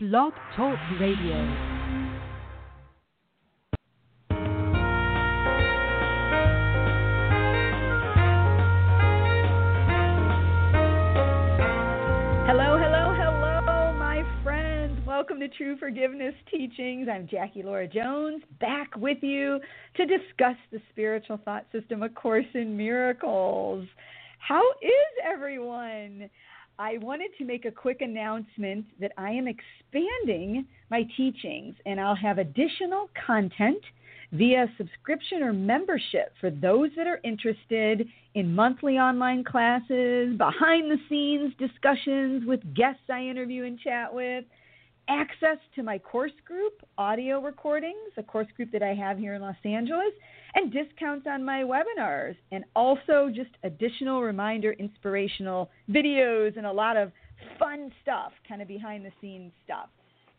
Blog Talk Radio. Hello, hello, hello, my friends. Welcome to True Forgiveness Teachings. I'm Jackie Lora Jones, back with you to discuss the spiritual thought system, A Course in Miracles. How is everyone? I wanted to make a quick announcement that I am expanding my teachings and I'll have additional content via subscription or membership for those that are interested in monthly online classes, behind the scenes discussions with guests I interview and chat with, access to my course group, audio recordings, a course group that I have here in Los Angeles, and discounts on my webinars, and also just additional reminder, inspirational videos, and a lot of fun stuff, kind of behind the scenes stuff.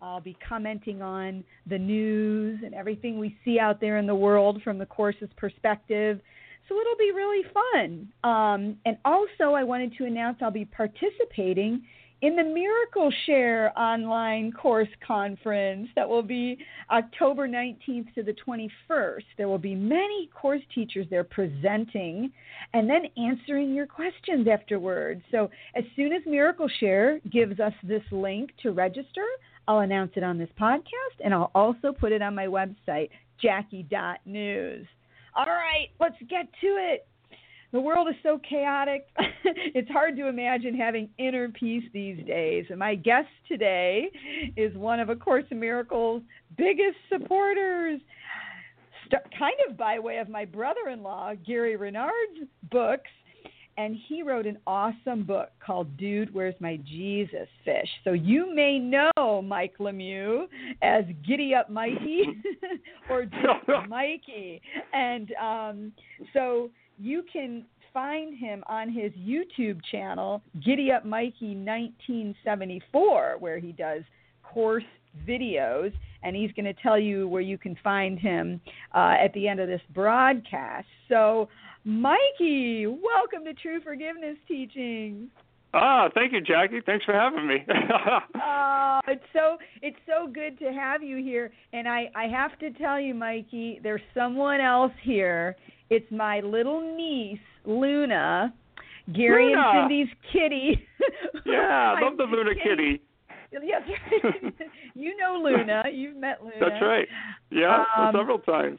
I'll be commenting on the news and everything we see out there in the world from the course's perspective. So it'll be really fun. Um, and also, I wanted to announce I'll be participating in the Miracle Share online course conference that will be October 19th to the 21st. There will be many course teachers there presenting and then answering your questions afterwards. So, as soon as Miracle Share gives us this link to register, I'll announce it on this podcast and I'll also put it on my website, jackie.news. All right, let's get to it the world is so chaotic. it's hard to imagine having inner peace these days. And my guest today is one of A Course in Miracles' biggest supporters, St- kind of by way of my brother in law, Gary Renard's books. And he wrote an awesome book called Dude, Where's My Jesus Fish? So you may know Mike Lemieux as Giddy Up Mikey or just Mikey. And um, so you can find him on his YouTube channel, Giddy Up Mikey 1974, where he does course videos, and he's going to tell you where you can find him uh, at the end of this broadcast. So, Mikey, welcome to True Forgiveness Teachings. Ah, thank you, Jackie. Thanks for having me. oh, it's so it's so good to have you here. And I I have to tell you, Mikey, there's someone else here. It's my little niece, Luna, Gary Luna. and Cindy's kitty. yeah, I love the Luna kitty. kitty. Yes, you know Luna. You've met Luna. That's right. Yeah, Um, several times.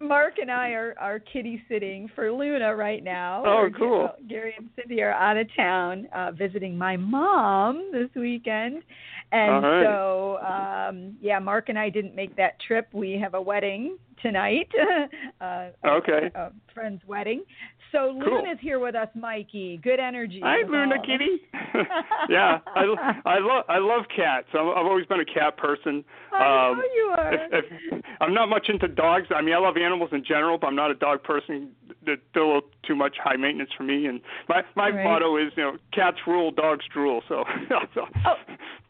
Mark and I are, are kitty sitting for Luna right now. Oh, cool. Gary and Cindy are out of town uh, visiting my mom this weekend. And right. so, um, yeah, Mark and I didn't make that trip. We have a wedding tonight, uh, Okay. a, a friend's wedding. So Cool. Luna's here with us, Mikey. Good energy. Hi, Luna Kitty. yeah, I, I love I love cats. I'm, I've always been a cat person. I Um, know you are. If, if, I'm not much into dogs. I mean, I love animals in general, but I'm not a dog person. They're a little too much high maintenance for me. And my my Right. motto is, you know, cats rule, dogs drool. So, so Oh,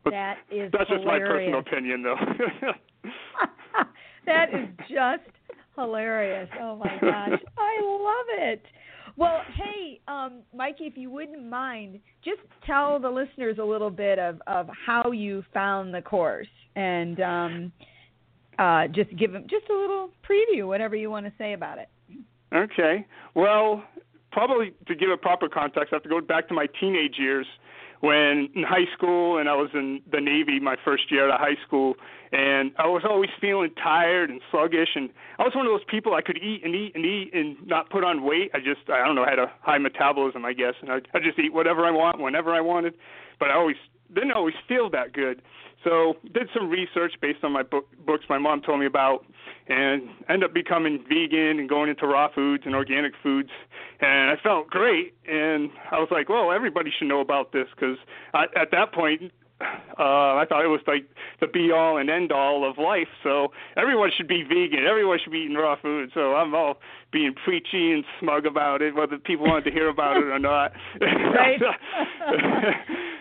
but that is that's just my personal opinion, though. that is just hilarious. Oh my gosh. I love it. Well, hey, um, Mikey, if you wouldn't mind, just tell the listeners a little bit of, of how you found the course and um, uh, just give them just a little preview, whatever you want to say about it. Okay. Well, probably to give it proper context, I have to go back to my teenage years when in high school and I was in the Navy my first year out of high school and I was always feeling tired and sluggish and I was one of those people I could eat and eat and eat and not put on weight. I just I don't know, I had a high metabolism I guess and I I just eat whatever I want whenever I wanted, but I always didn't always feel that good. So did some research based on my book, books my mom told me about, and ended up becoming vegan and going into raw foods and organic foods, and I felt great. And I was like, well, everybody should know about this because at that point, uh, I thought it was like the be all and end all of life. So everyone should be vegan. Everyone should be eating raw food. So I'm all being preachy and smug about it, whether people wanted to hear about it or not. Right.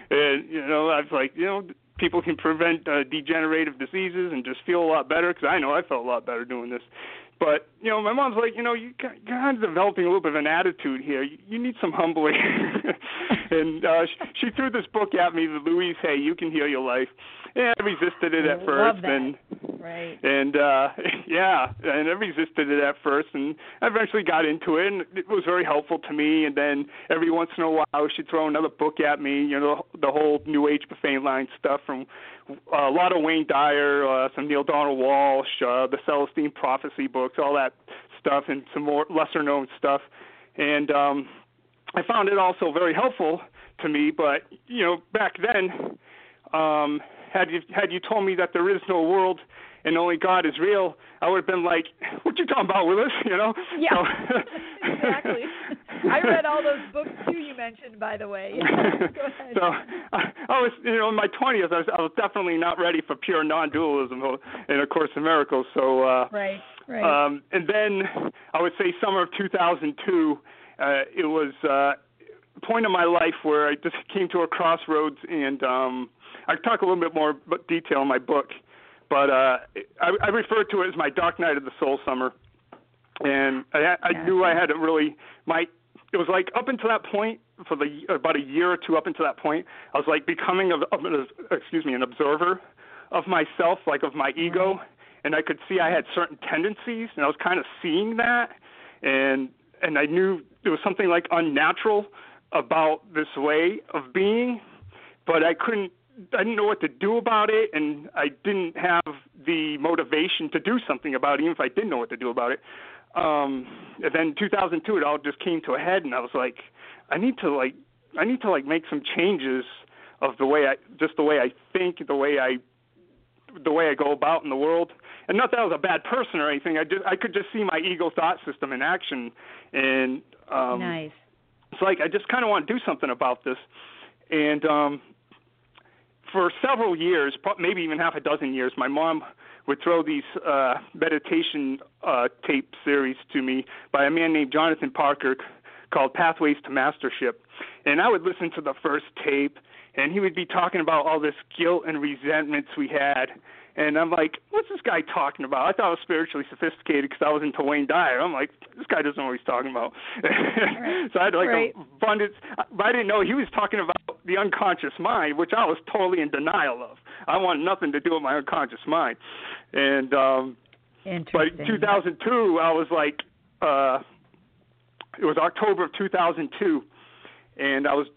and you know, I was like, you know, people can prevent uh, degenerative diseases and just feel a lot better because I know I felt a lot better doing this. But you know, my mom's like, you know, you- you're kind of developing a little bit of an attitude here. You, you need some humbling. and uh, she, she threw this book at me, the Louise Hay, You Can Heal Your Life. And I resisted it at first, Love that. and right. and uh yeah and i resisted it at first and i eventually got into it and it was very helpful to me and then every once in a while she'd throw another book at me you know the whole new age buffet line stuff from uh, a lot of wayne dyer uh, some Neale Donald Walsch, uh, the celestine prophecy books all that stuff and some more lesser known stuff and um i found it also very helpful to me but you know back then um had you had you told me that there is no world and only God is real, I would have been like, "What you talking about, Willis?" You know? Yeah. So, exactly. I read all those books too you mentioned, by the way. Go ahead. so I, I was, you know, in my twenties, I was, I was definitely not ready for pure non-dualism in A Course in Miracles. So, uh, right, right. um, and then I would say summer of 2002, uh, it was uh, a point in my life where I just came to a crossroads, and um, I talk a little bit more detail in my book, but uh, I, I refer to it as my dark night of the soul summer, and I, I knew I had to really my. It was like up until that point, for the about a year or two up until that point, I was like becoming a, a excuse me an observer of myself, like of my ego, and I could see I had certain tendencies, and I was kind of seeing that, and and I knew there was something like unnatural about this way of being, but I couldn't I didn't know what to do about it, and I didn't have the motivation to do something about it, even if I didn't know what to do about it. Um, and then 2002, it all just came to a head, and I was like, I need to like, I need to like make some changes of the way I, just the way I think, the way I, the way I go about in the world. And not that I was a bad person or anything. I just, I could just see my ego thought system in action, and um, nice. it's like I just kind of want to do something about this. And um, for several years, maybe even half a dozen years, my mom would throw these uh, meditation uh, tape series to me by a man named Jonathan Parker called Pathways to Mastership. And I would listen to the first tape, and he would be talking about all this guilt and resentments we had and I'm like, what's this guy talking about? I thought I was spiritually sophisticated because I was into Wayne Dyer. I'm like, this guy doesn't know what he's talking about. Right. so I had like right. abundance. But I didn't know he was talking about the unconscious mind, which I was totally in denial of. I want nothing to do with my unconscious mind. And um but Interesting. 2002, I was like, uh it was October of 2002, and I was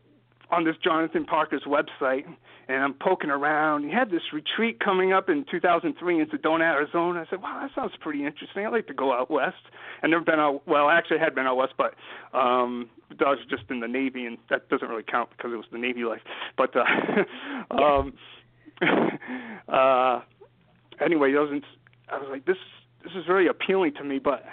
on this Jonathan Parker's website, and I'm poking around. He had this retreat coming up in 2003 in Sedona, Arizona. I said, "Wow, that sounds pretty interesting. I'd like to go out west." I've never been out. Well, actually, I had been out west, but um, I was just in the Navy, and that doesn't really count because it was the Navy life. But uh, um, uh, anyway, I was, in, I was like, "This, this is very appealing to me," but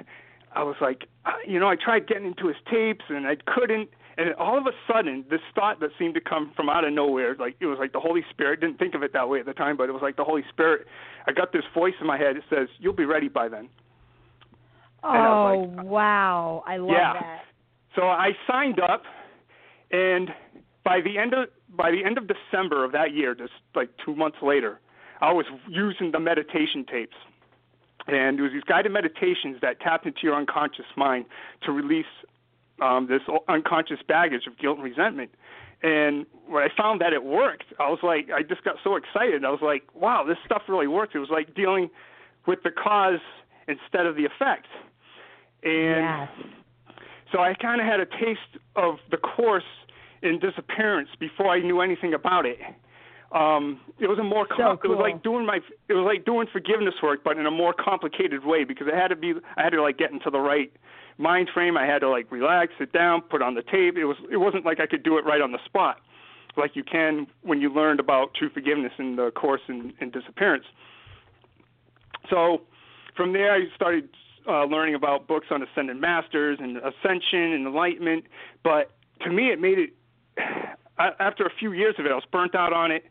I was like, uh, you know, I tried getting into his tapes, and I couldn't and all of a sudden this thought that seemed to come from out of nowhere like it was like the holy spirit didn't think of it that way at the time but it was like the holy spirit i got this voice in my head that says you'll be ready by then oh was like, oh, wow, I love Yeah. that. so i signed up and by the end of by the end of december of that year just like two months later i was using the meditation tapes and it was these guided meditations that tapped into your unconscious mind to release um, this unconscious baggage of guilt and resentment. And when I found that it worked, I was like, I just got so excited. I was like, wow, this stuff really works. It was like dealing with the cause instead of the effect. And Yes. so I kind of had a taste of the course in disappearance before I knew anything about it. Um, it was a more So com- it was like doing my it was like doing forgiveness work, but in a more complicated way because it had to be I had to like get into the right mind frame. I had to like relax, sit down, put on the tape. It was it wasn't like I could do it right on the spot, like you can when you learned about true forgiveness in the course in, in disappearance. So from there, I started uh, learning about books on ascended masters and ascension and enlightenment. But to me, it made it. a- After a few years of it, I was burnt out on it.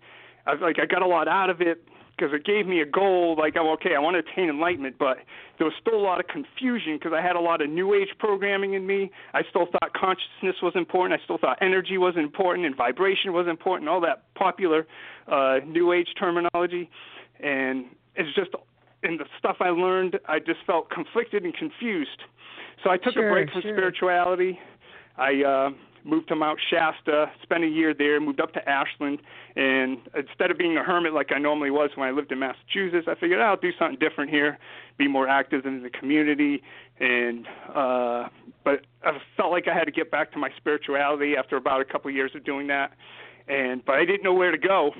I like I got a lot out of it because it gave me a goal. Like, I'm okay, I want to attain enlightenment, but there was still a lot of confusion because I had a lot of New Age programming in me. I still thought consciousness was important. I still thought energy was important and vibration was important. All that popular uh, New Age terminology, and it's just in the stuff I learned, I just felt conflicted and confused. So I took Sure, a break from sure. spirituality. I uh, moved to Mount Shasta, spent a year there, moved up to Ashland, and instead of being a hermit like I normally was when I lived in Massachusetts, I figured oh, I'll do something different here, be more active in the community, and uh, but I felt like I had to get back to my spirituality after about a couple of years of doing that, and but I didn't know where to go,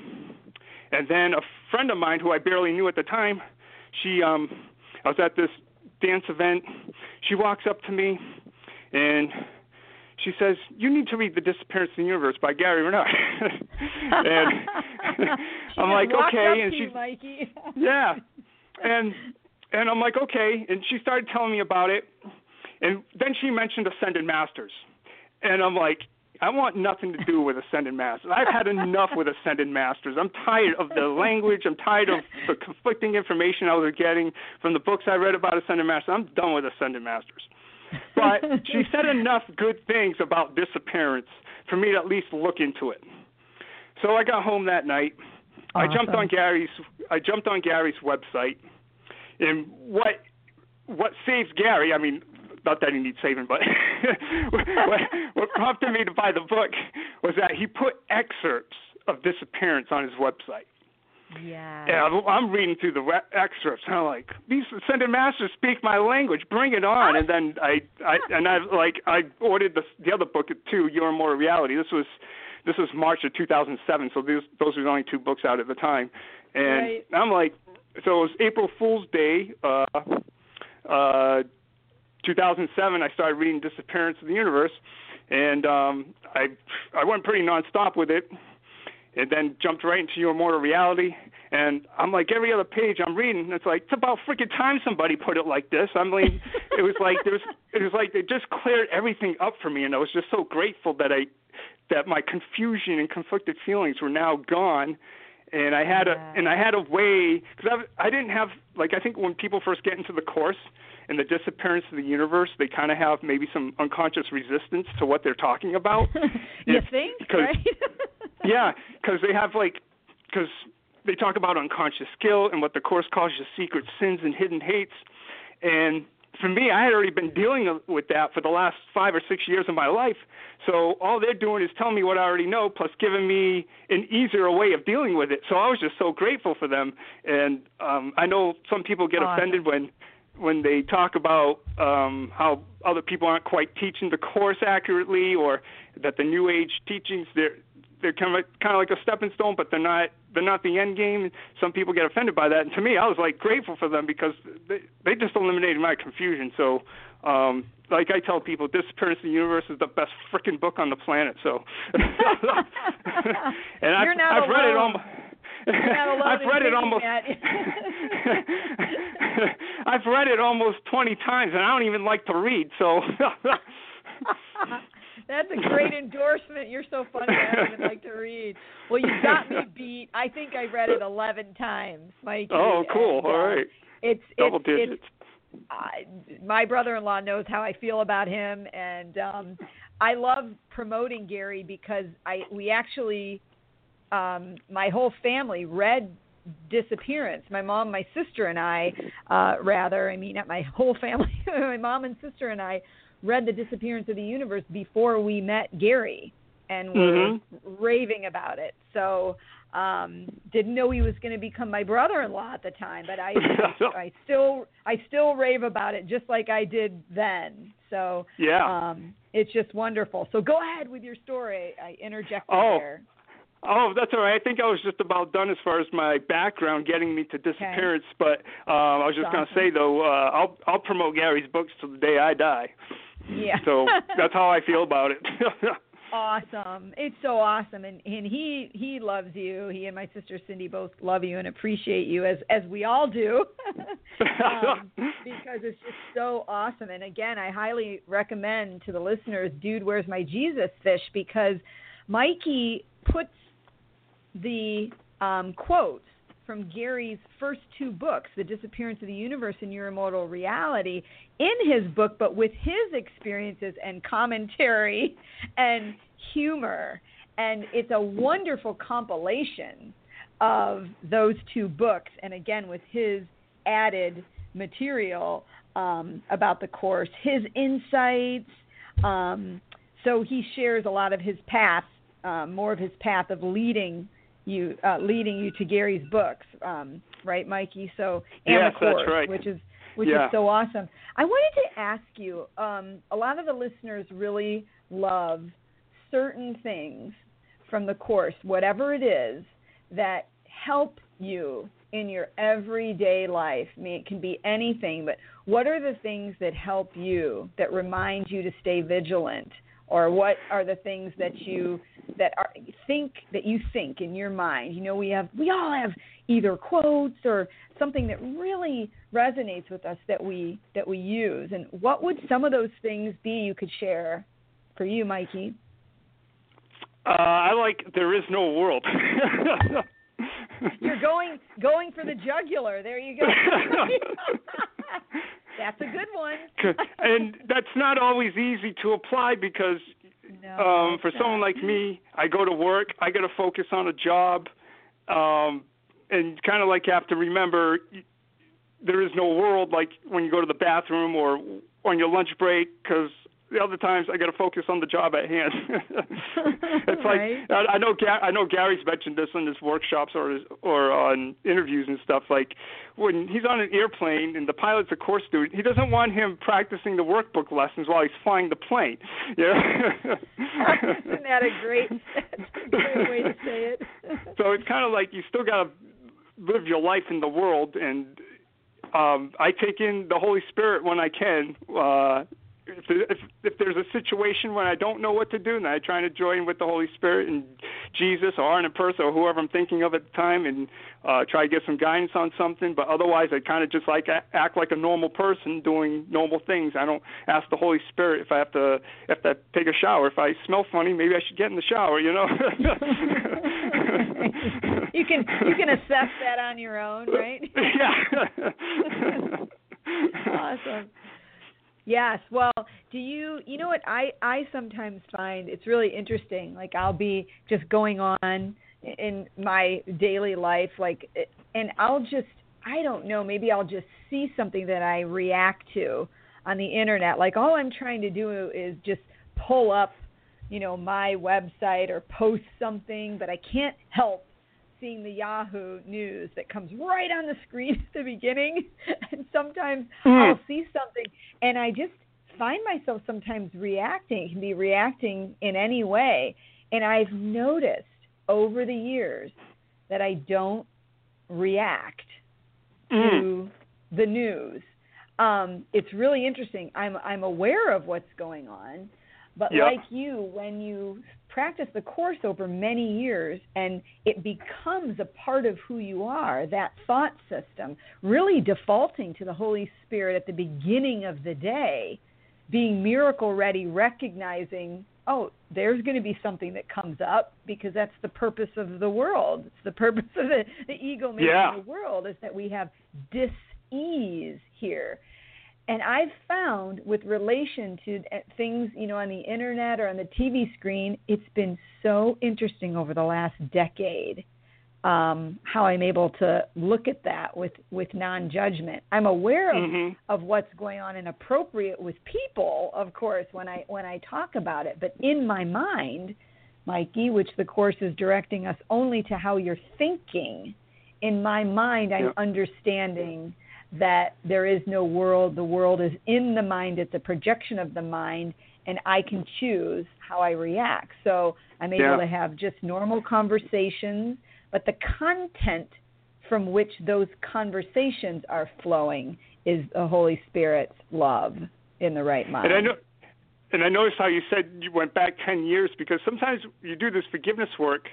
and then a friend of mine who I barely knew at the time, she um, I was at this dance event, she walks up to me, and she says, "You need to read The Disappearance of the Universe by Gary Renard." and I'm like, "Okay," and she's Mikey. yeah, and and I'm like, "Okay," and she started telling me about it, and then she mentioned Ascended Masters, and I'm like. I want nothing to do with Ascended Masters. I've had enough with Ascended Masters. I'm tired of the language. I'm tired of the conflicting information I was getting from the books I read about Ascended Masters. I'm done with Ascended Masters but she said enough good things about disappearance for me to at least look into it. So I got home that night. Awesome. I jumped on Gary's I jumped on Gary's website, and what what saves Gary? I mean, not that he needs saving, but what, what prompted me to buy the book was that he put excerpts of disappearance on his website. Yeah. And I'm reading through the excerpts, and I'm like, these ascended masters speak my language. Bring it on! And then I, I and I like I ordered the the other book too, Your Immortal Reality. This was this was March of 2007, so these those were the only two books out at the time. And right. I'm like, so it was April Fool's Day, uh, uh, 2007. I started reading Disappearance of the Universe, and um, I I went pretty nonstop with it and then jumped right into your immortal reality. And I'm like every other page I'm reading, it's like it's about freaking time somebody put it like this. I mean, it was like there was it was like they just cleared everything up for me, and I was just so grateful that I that my confusion and conflicted feelings were now gone. And I had yeah. a and I had a way because I I didn't have like I think when people first get into the course and the disappearance of the universe, they kind of have maybe some unconscious resistance to what they're talking about. you if, think, right? yeah, because they have like, because they talk about unconscious skill and what the course calls your secret sins and hidden hates, and for me, I had already been dealing with that for the last five or six years of my life. So all they're doing is telling me what I already know, plus giving me an easier way of dealing with it. So I was just so grateful for them. And um, I know some people get awesome. offended when when they talk about um, how other people aren't quite teaching the course accurately, or that the New Age teachings they're they're kind of kind of like a stepping stone, but they're not they're not the end game. Some people get offended by that, and to me, I was like grateful for them because they they just eliminated my confusion. So, um, like I tell people, Disappearance of the Universe is the best freaking book on the planet. So, and You're I've, not I've read it almost. I've read it almost. I've read it almost 20 times, and I don't even like to read. So. That's a great endorsement. You're so funny. I don't like to read. Well, you got me beat. I think I read it 11 times, Mikey. Oh, cool. And, uh, right. It's Double it's, digits. It's, uh, my brother-in-law knows how I feel about him, and um I love promoting Gary because I we actually um my whole family read disappearance my mom my sister and i uh rather i mean not my whole family my mom and sister and i read the disappearance of the universe before we met Gary and were mm-hmm. raving about it. So um didn't know he was going to become my brother-in-law at the time, but I, I still I still rave about it just like I did then. So yeah. um it's just wonderful. So go ahead with your story. I interjected oh. there. Oh, that's all right. I think I was just about done as far as my background getting me to disappearance. Okay. But um, I was just awesome. going to say though, uh, I'll I'll promote Gary's books till the day I die. Yeah. so that's how I feel about it. awesome. It's so awesome, and and he he loves you. He and my sister Cindy both love you and appreciate you as as we all do, um, because it's just so awesome. And again, I highly recommend to the listeners, dude, where's my Jesus fish? Because Mikey puts the um, quotes from Gary's first two books, The Disappearance of the Universe and Your Immortal Reality, in his book, but with his experiences and commentary and humor. And it's a wonderful compilation of those two books, and again, with his added material um, about the course, his insights, um, so he shares a lot of his path, um, more of his path of leading you, uh, leading you to Gary's books, um, right, Mikey? So and yes, the course, that's right. which is which yeah. is so awesome. I wanted to ask you. Um, a lot of the listeners really love certain things from the course, whatever it is, that help you in your everyday life. I mean, it can be anything, but what are the things that help you, that remind you to stay vigilant? Or what are the things that you that are think that you think in your mind? You know, we have we all have either quotes or something that really resonates with us that we that we use. And what would some of those things be you could share for you, Mikey? Uh, I like there is no world. You're going going for the jugular. There you go. that's a good one. and that's not always easy to apply because no, um for someone like me, I go to work, I got to focus on a job um and kind of like have to remember there is no world like when you go to the bathroom or on your lunch break cuz the other times I got to focus on the job at hand. it's right. like I, I know I know Gary's mentioned this in his workshops or his, or on interviews and stuff. Like when he's on an airplane and the pilot's a course student, he doesn't want him practicing the workbook lessons while he's flying the plane. Yeah. Isn't that a great, a great way to say it? so it's kind of like you still got to live your life in the world and um I take in the Holy Spirit when I can. Uh if, if if there's a situation when I don't know what to do, then I try to join with the Holy Spirit and Jesus or Arten Pursah or whoever I'm thinking of at the time, and uh, try to get some guidance on something. But otherwise, I kind of just like act like a normal person doing normal things. I don't ask the Holy Spirit if I have to if I take a shower. If I smell funny, maybe I should get in the shower. You know. you can you can assess that on your own, right? Yeah. awesome. Yes. Well, do you you know what I I sometimes find it's really interesting. Like I'll be just going on in my daily life like and I'll just I don't know, maybe I'll just see something that I react to on the internet. Like all I'm trying to do is just pull up, you know, my website or post something, but I can't help seeing the Yahoo news that comes right on the screen at the beginning. And sometimes mm. I'll see something and I just find myself sometimes reacting, can be reacting in any way. And I've noticed over the years that I don't react mm. to the news. Um, it's really interesting. I'm I'm aware of what's going on, but yep. like you, when you practice the course over many years and it becomes a part of who you are, that thought system, really defaulting to the Holy Spirit at the beginning of the day, being miracle ready, recognizing, oh, there's going to be something that comes up because that's the purpose of the world. It's the purpose of the, the ego making yeah. the world is that we have dis ease here and I've found with relation to uh, things, you know, on the internet or on the TV screen, it's been so interesting over the last decade um, how I'm able to look at that with with non-judgment. I'm aware of mm-hmm. of what's going on and appropriate with people, of course, when I when I talk about it. But in my mind, Mikey, which the course is directing us only to how you're thinking. In my mind, I'm understanding that there is no world. The world is in the mind, it's a projection of the mind, and I can choose how I react. So I'm able yeah. to have just normal conversations, but the content from which those conversations are flowing is the Holy Spirit's love in the right mind. And I know and I noticed how you said you went back 10 years because sometimes you do this forgiveness work,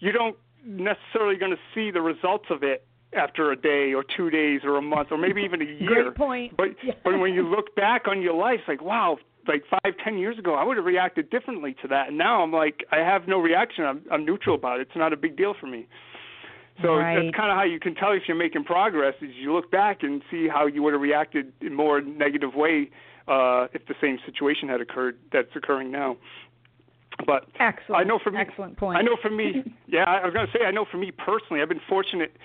you don't necessarily going to see the results of it after a day or two days or a month or maybe even a year. Great point. But yeah. but when you look back on your life, it's like wow, like five ten years ago, I would have reacted differently to that. And now I'm like, I have no reaction. I'm I'm neutral about it. It's not a big deal for me. So right. that's kind of how you can tell if you're making progress is you look back and see how you would have reacted in more negative way uh, if the same situation had occurred that's occurring now. But excellent. I know for me, excellent point. I know for me, yeah, I was going to say I know for me personally, I've been fortunate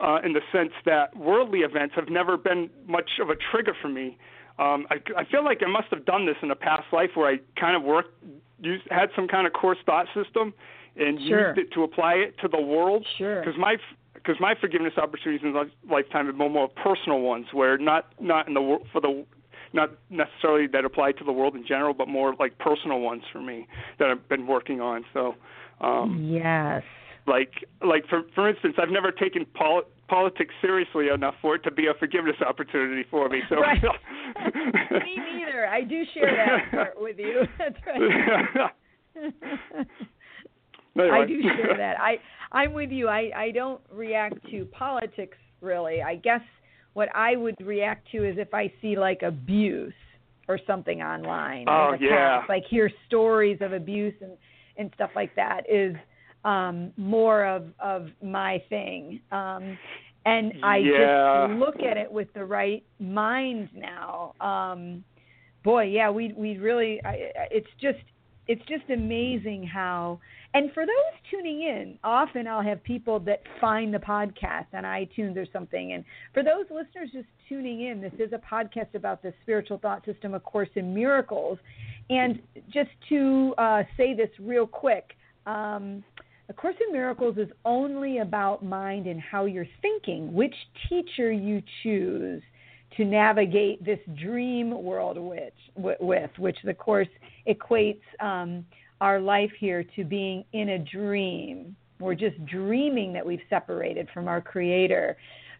uh, in the sense that worldly events have never been much of a trigger for me. um, I, I feel like I must have done this in a past life where I kind of worked, used, had some kind of course thought system, and sure. used it to apply it to the world. Sure. Because my because my forgiveness opportunities in life, lifetime have been more personal ones, where not not in the for the not necessarily that apply to the world in general, but more like personal ones for me that I've been working on. So. Um, yes. Like like for for instance, I've never taken pol- politics seriously enough for it to be a forgiveness opportunity for me. So right. me neither. I do share that part with you. That's right. anyway. I do share that. I I'm with you. I I don't react to politics really. I guess what I would react to is if I see like abuse or something online. Oh yeah. Like hear stories of abuse and and stuff like that is um more of of my thing. Um and I yeah. just look at it with the right mind now. Um boy, yeah, we we really I, it's just it's just amazing how and for those tuning in often i'll have people that find the podcast on itunes or something and for those listeners just tuning in this is a podcast about the spiritual thought system a course in miracles and just to uh, say this real quick um, a course in miracles is only about mind and how you're thinking which teacher you choose to navigate this dream world which, with, which the course equates um, our life here to being in a dream. We're just dreaming that we've separated from our Creator.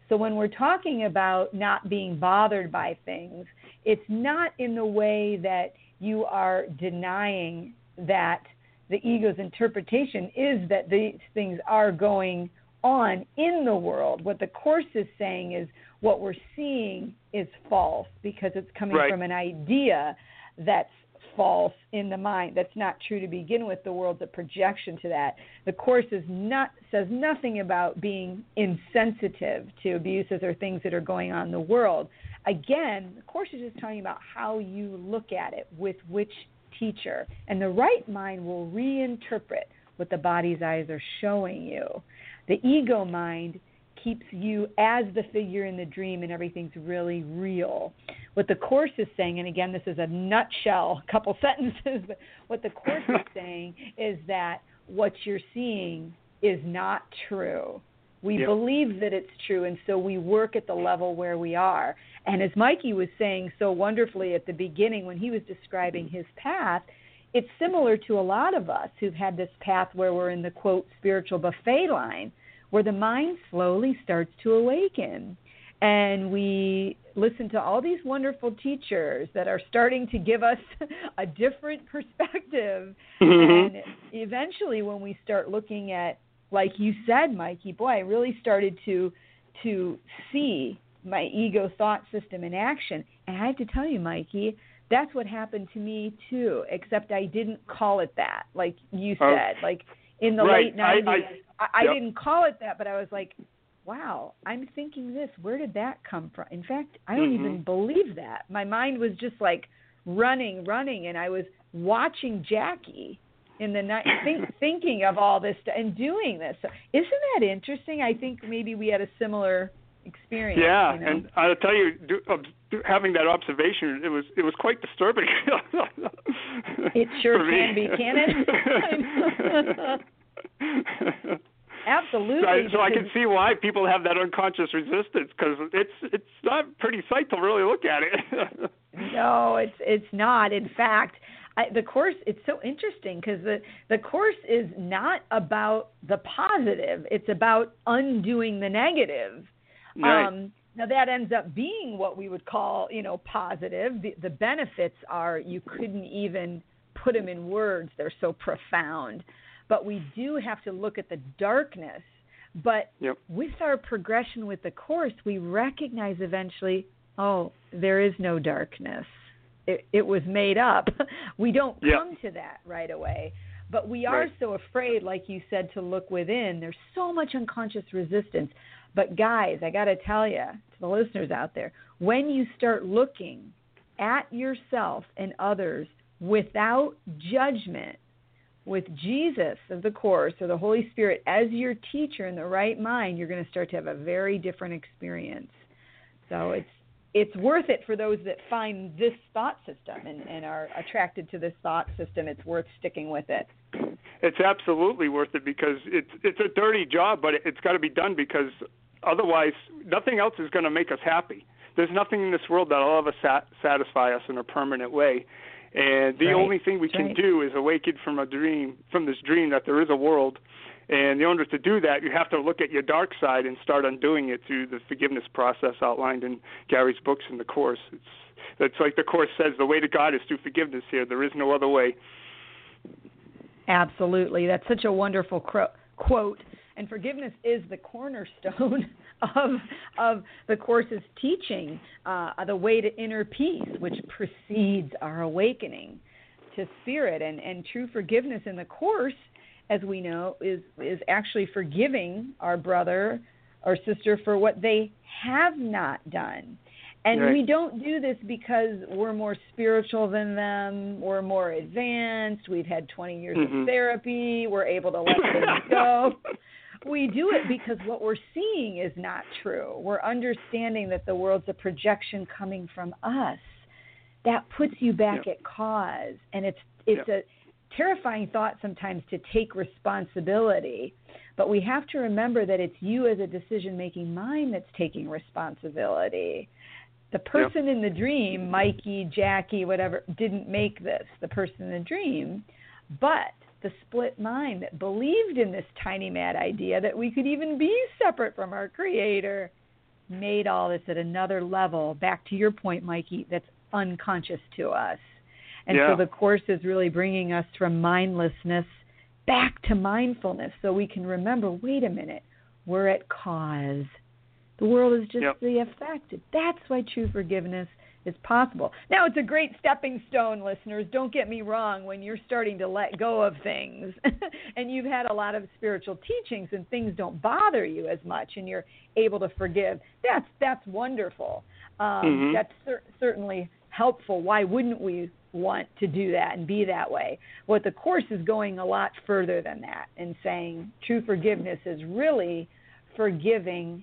So when we're talking about not being bothered by things, it's not in the way that you are denying that the ego's interpretation is that these things are going on in the world. What the Course is saying is what we're seeing is false because it's coming right. from an idea that's false in the mind. That's not true to begin with. The world's a projection to that. The course is not says nothing about being insensitive to abuses or things that are going on in the world. Again, the course is just talking about how you look at it with which teacher. And the right mind will reinterpret what the body's eyes are showing you. The ego mind keeps you as the figure in the dream and everything's really real. What the Course is saying, and again, this is a nutshell, a couple sentences, but what the Course is saying is that what you're seeing is not true. We yep. believe that it's true, and so we work at the level where we are. And as Mikey was saying so wonderfully at the beginning when he was describing his path, it's similar to a lot of us who've had this path where we're in the quote spiritual buffet line where the mind slowly starts to awaken. And we listen to all these wonderful teachers that are starting to give us a different perspective. Mm-hmm. And eventually, when we start looking at, like you said, Mikey, boy, I really started to to see my ego thought system in action. And I have to tell you, Mikey, that's what happened to me too, except I didn't call it that, like you Oh. said. Like in the Right. late 90s, I- I, I, yep. didn't call it that, but I was like, wow, I'm thinking this. Where did that come from? In fact, I don't Mhm. even believe that. My mind was just like running, running, and I was watching Jackie in the night, think, thinking of all this and doing this. So, isn't that interesting? I think maybe we had a similar experience. Yeah, you know? and I'll tell you, do, uh, do, having that observation, it was it was quite disturbing. It sure can be, can it? Absolutely. So I, so I can see why people have that unconscious resistance because it's it's not a pretty sight to really look at it. No, it's it's not. In fact, I, the course it's so interesting because the the course is not about the positive. It's about undoing the negative. Right. Um, now that ends up being what we would call, you know, positive. The, the benefits are you couldn't even put them in words. They're so profound. But we do have to look at the darkness. But Yep. with our progression with the course, we recognize eventually, oh, there is no darkness. It, it was made up. We don't Yep. come to that right away. But we are Right. so afraid, like you said, to look within. There's so much unconscious resistance. But guys, I got to tell you, to the listeners out there, when you start looking at yourself and others without judgment, with Jesus of the Course or the Holy Spirit as your teacher in the right mind, you're going to start to have a very different experience. So it's it's worth it for those that find this thought system and, and are attracted to this thought system. It's worth sticking with it. It's absolutely worth it because it's it's a dirty job, but it's got to be done because otherwise nothing else is going to make us happy. There's nothing in this world that'll ever sat- satisfy us in a permanent way. And the right. only thing we That's can right. do is awaken from a dream, from this dream that there is a world. And in order to do that, you have to look at your dark side and start undoing it through the forgiveness process outlined in Gary's books in the course. It's it's like the course says, the way to God is through forgiveness. Here, there is no other way. Absolutely. That's such a wonderful cro- quote. And forgiveness is the cornerstone of of the course's teaching, uh, the way to inner peace, which precedes our awakening to spirit. And and true forgiveness in the course, as we know, is is actually forgiving our brother or sister for what they have not done. And Right. we don't do this because we're more spiritual than them, we're more advanced, we've had 20 years Mhm. of therapy, we're able to let things go. We do it because what we're seeing is not true. We're understanding that the world's a projection coming from us. That puts you back Yep. at cause, and it's it's a terrifying thought sometimes to take responsibility. But we have to remember that it's you as a decision making mind that's taking responsibility. The person in the dream, Mikey, Jackie, whatever, didn't make this, the person in the dream, but the split mind that believed in this tiny mad idea that we could even be separate from our creator made all this at another level, back to your point, Mikey, that's unconscious to us. And Yeah. so the course is really bringing us from mindlessness back to mindfulness so we can remember wait a minute, we're at cause. The world is just Yep. the effect. That's why true forgiveness is possible. Now, it's a great stepping stone, listeners. Don't get me wrong, when you're starting to let go of things and you've had a lot of spiritual teachings and things don't bother you as much and you're able to forgive, that's, that's wonderful. Um, Mhm. That's cer- certainly helpful. Why wouldn't we want to do that and be that way? What the Course is going a lot further than that and saying true forgiveness is really forgiving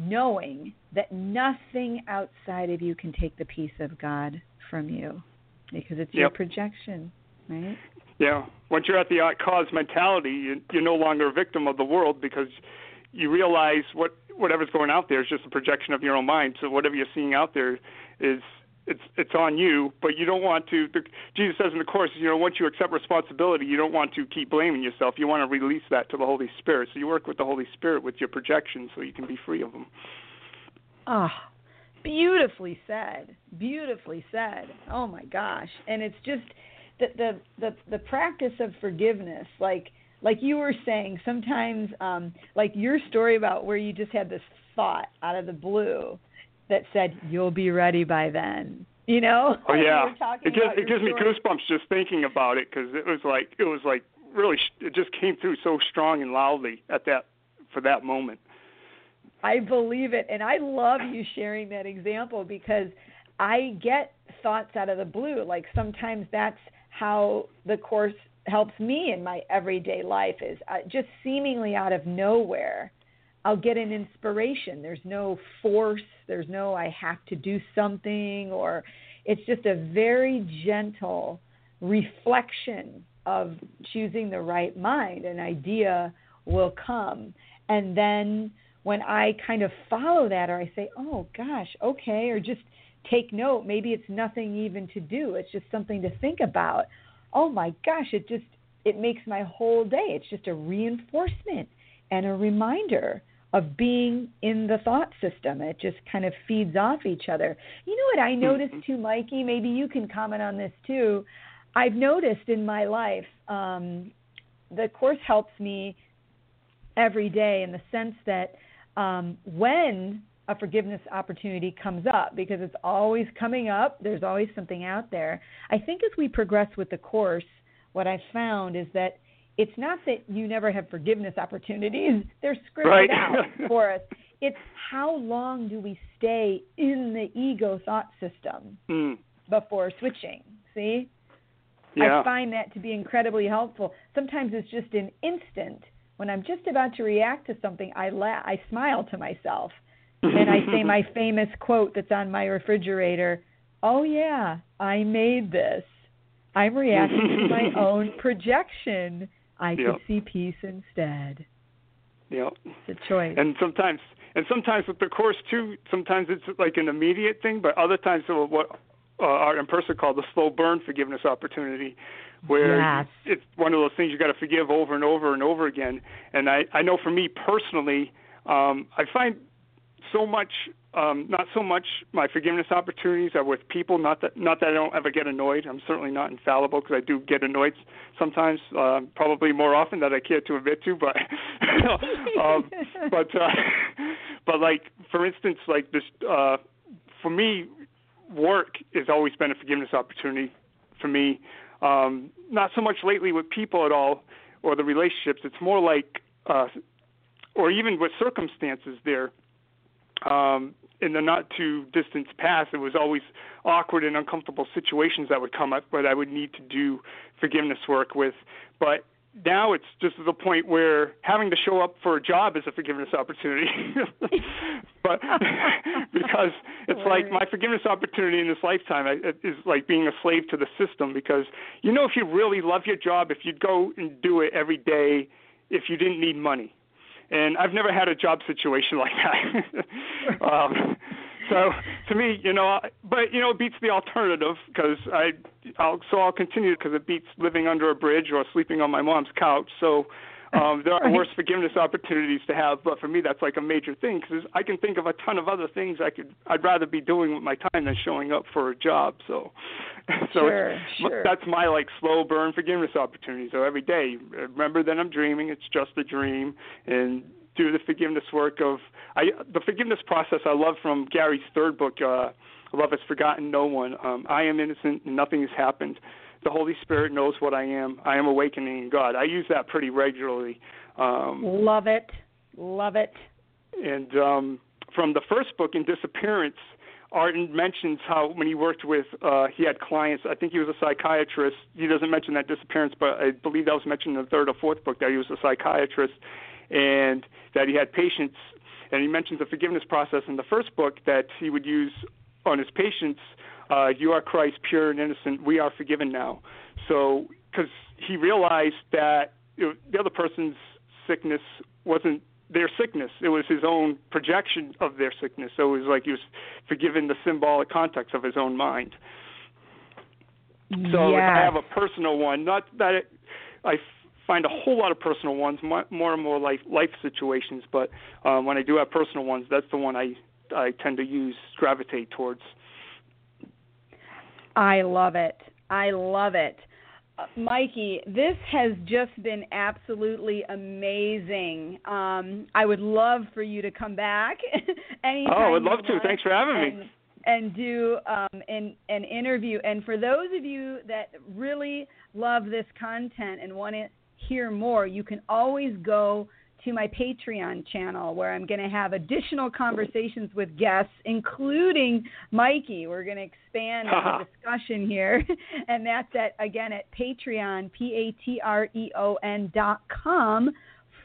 knowing that nothing outside of you can take the peace of God from you because it's your projection, right? Yeah. Once you're at the at cause mentality, you, you're no longer a victim of the world because you realize what whatever's going out there is just a projection of your own mind. So whatever you're seeing out there is it's it's on you, but you don't want to. The, Jesus says in the course, you know, once you accept responsibility, you don't want to keep blaming yourself. You want to release that to the Holy Spirit. So you work with the Holy Spirit with your projections, so you can be free of them. Oh, beautifully said. Beautifully said. Oh my gosh. And it's just the the the, the practice of forgiveness, like like you were saying, sometimes um like your story about where you just had this thought out of the blue that said you'll be ready by then. You know? Oh yeah, it gives it gives me goosebumps just thinking about it because it was like it was like really sh- it just came through so strong and loudly at that for that moment. I believe it. And I love you sharing that example because I get thoughts out of the blue. Like sometimes that's how the course helps me in my everyday life is uh, just seemingly out of nowhere. I'll get an inspiration. There's no force, there's no I have to do something or it's just a very gentle reflection of choosing the right mind. An idea will come. And then when I kind of follow that or I say, oh gosh, okay, or just take note, maybe it's nothing even to do, it's just something to think about. Oh my gosh, it just it makes my whole day. It's just a reinforcement and a reminder of being in the thought system. It just kind of feeds off each other. You know what I noticed too, Mikey? Maybe you can comment on this too. I've noticed in my life, um, the course helps me every day in the sense that um, when a forgiveness opportunity comes up, because it's always coming up, there's always something out there. I think as we progress with the course, what I've found is that it's not that you never have forgiveness opportunities, they're scripted Right. out for us. It's how long do we stay in the ego thought system Mm. before switching? See? Yeah. I find that to be incredibly helpful. Sometimes it's just an instant when I'm just about to react to something, I la- I smile to myself and I say my famous quote that's on my refrigerator. Oh yeah, I made this. I'm reacting to my own projection. I Yep. could see peace instead. Yep. It's a choice. And sometimes, and sometimes with the course too, sometimes it's like an immediate thing, but other times so what uh, Art and Pursah call the slow burn forgiveness opportunity, where Yes. it's one of those things you got to forgive over and over and over again. And I, I know for me personally, um, I find so much, um, not so much my forgiveness opportunities are with people. Not that, not that I don't ever get annoyed. I'm certainly not infallible because I do get annoyed sometimes, uh, probably more often than I care to admit to. But, um, but, uh, but like for instance, like this, uh, for me, work has always been a forgiveness opportunity for me. Um, not so much lately with people at all or the relationships. It's more like, uh, or even with circumstances there. Um, in the not too distant past, it was always awkward and uncomfortable situations that would come up where I would need to do forgiveness work with. But now it's just to the point where having to show up for a job is a forgiveness opportunity. but because it's like my forgiveness opportunity in this lifetime is like being a slave to the system because you know if you really love your job if you'd go and do it every day if you didn't need money and I've never had a job situation like that. um, so to me, you know, but you know, it beats the alternative because I, I'll so I'll continue because it beats living under a bridge or sleeping on my mom's couch. So um, there are Right. worse forgiveness opportunities to have, but for me, that's like a major thing because I can think of a ton of other things I could I'd rather be doing with my time than showing up for a job. So, so Sure, sure. that's my like slow burn forgiveness opportunity. So every day, remember that I'm dreaming. It's just a dream, and do the forgiveness work of I the forgiveness process I love from Gary's third book. Uh, Love has forgotten no one. Um, I am innocent and nothing has happened. The Holy Spirit knows what I am. I am awakening in God. I use that pretty regularly. Um, Love it. Love it. and um, from the first book in Disappearance, Arten mentions how when he worked with, uh, he had clients. I think he was a psychiatrist. He doesn't mention that disappearance, but I believe that was mentioned in the third or fourth book that he was a psychiatrist, and that he had patients. And he mentions the forgiveness process in the first book that he would use on his patients. Uh, you are Christ, pure and innocent. We are forgiven now. So, because he realized that you know, the other person's sickness wasn't their sickness. It was his own projection of their sickness. So it was like he was forgiven the symbolic context of his own mind. So I have a personal one, not that it, I find a whole lot of personal ones, more and more life life situations, but um, when I do have personal ones, that's the one I I tend to use, gravitate towards. I love it. I love it. Uh, Mikey, this has just been absolutely amazing. Um, I would love for you to come back anytime. Oh, I'd love to. Thanks for having me. and, And do um, an, an interview. And for those of you that really love this content and want to hear more, you can always go to my Patreon channel where I'm going to have additional conversations with guests, including Mikey. We're going to expand the discussion here, and that's at again at Patreon, p a t r e o n dot com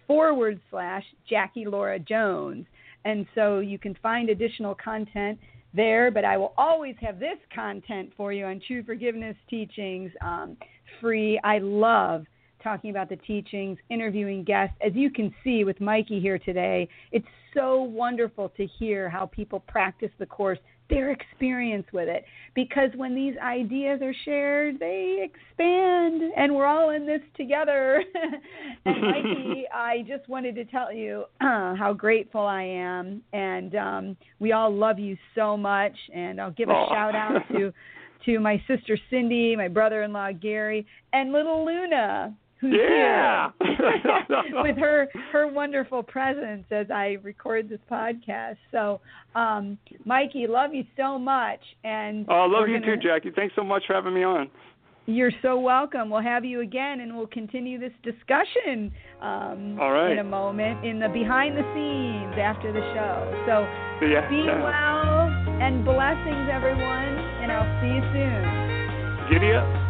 forward slash Jackie Lora Jones, and so you can find additional content there. But I will always have this content for you on True Forgiveness teachings, um, free. I love talking about the teachings, interviewing guests. As you can see with Mikey here today, it's so wonderful to hear how people practice the course, their experience with it. Because when these ideas are shared, they expand, and we're all in this together. and Mikey, I just wanted to tell you uh, how grateful I am, and um, we all love you so much. And I'll give a shout out to to my sister Cindy, my brother-in-law Gary, and little Luna, Yeah. with her her wonderful presence as I record this podcast. So, um, Mikey, love you so much, and Oh, I love you gonna- too, Jackie. Thanks so much for having me on. You're so welcome. We'll have you again, and we'll continue this discussion um, All right. in a moment in the behind the scenes after the show. So, ya. be Yeah. well and blessings, everyone, and I'll see you soon. Giddy up.